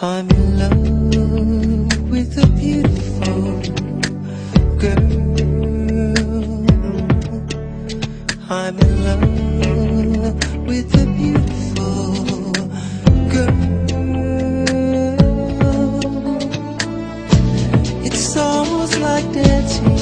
I'm in love with a beautiful girl. I'm in love with a beautiful girl. It's almost like dancing.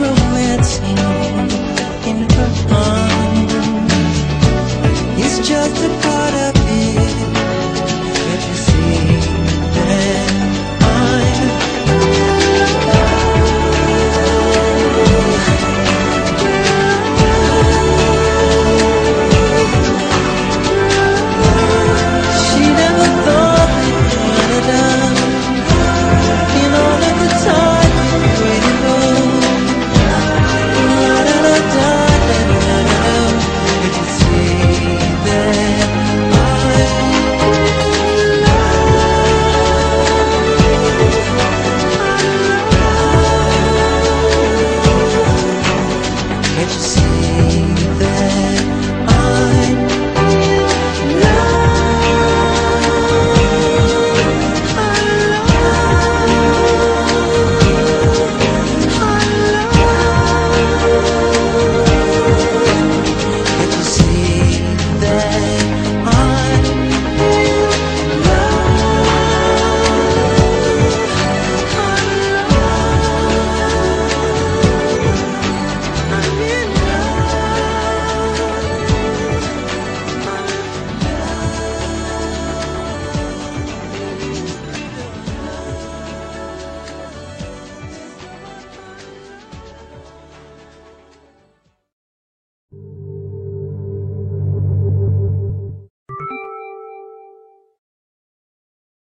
romancing in her arms. It's just a part of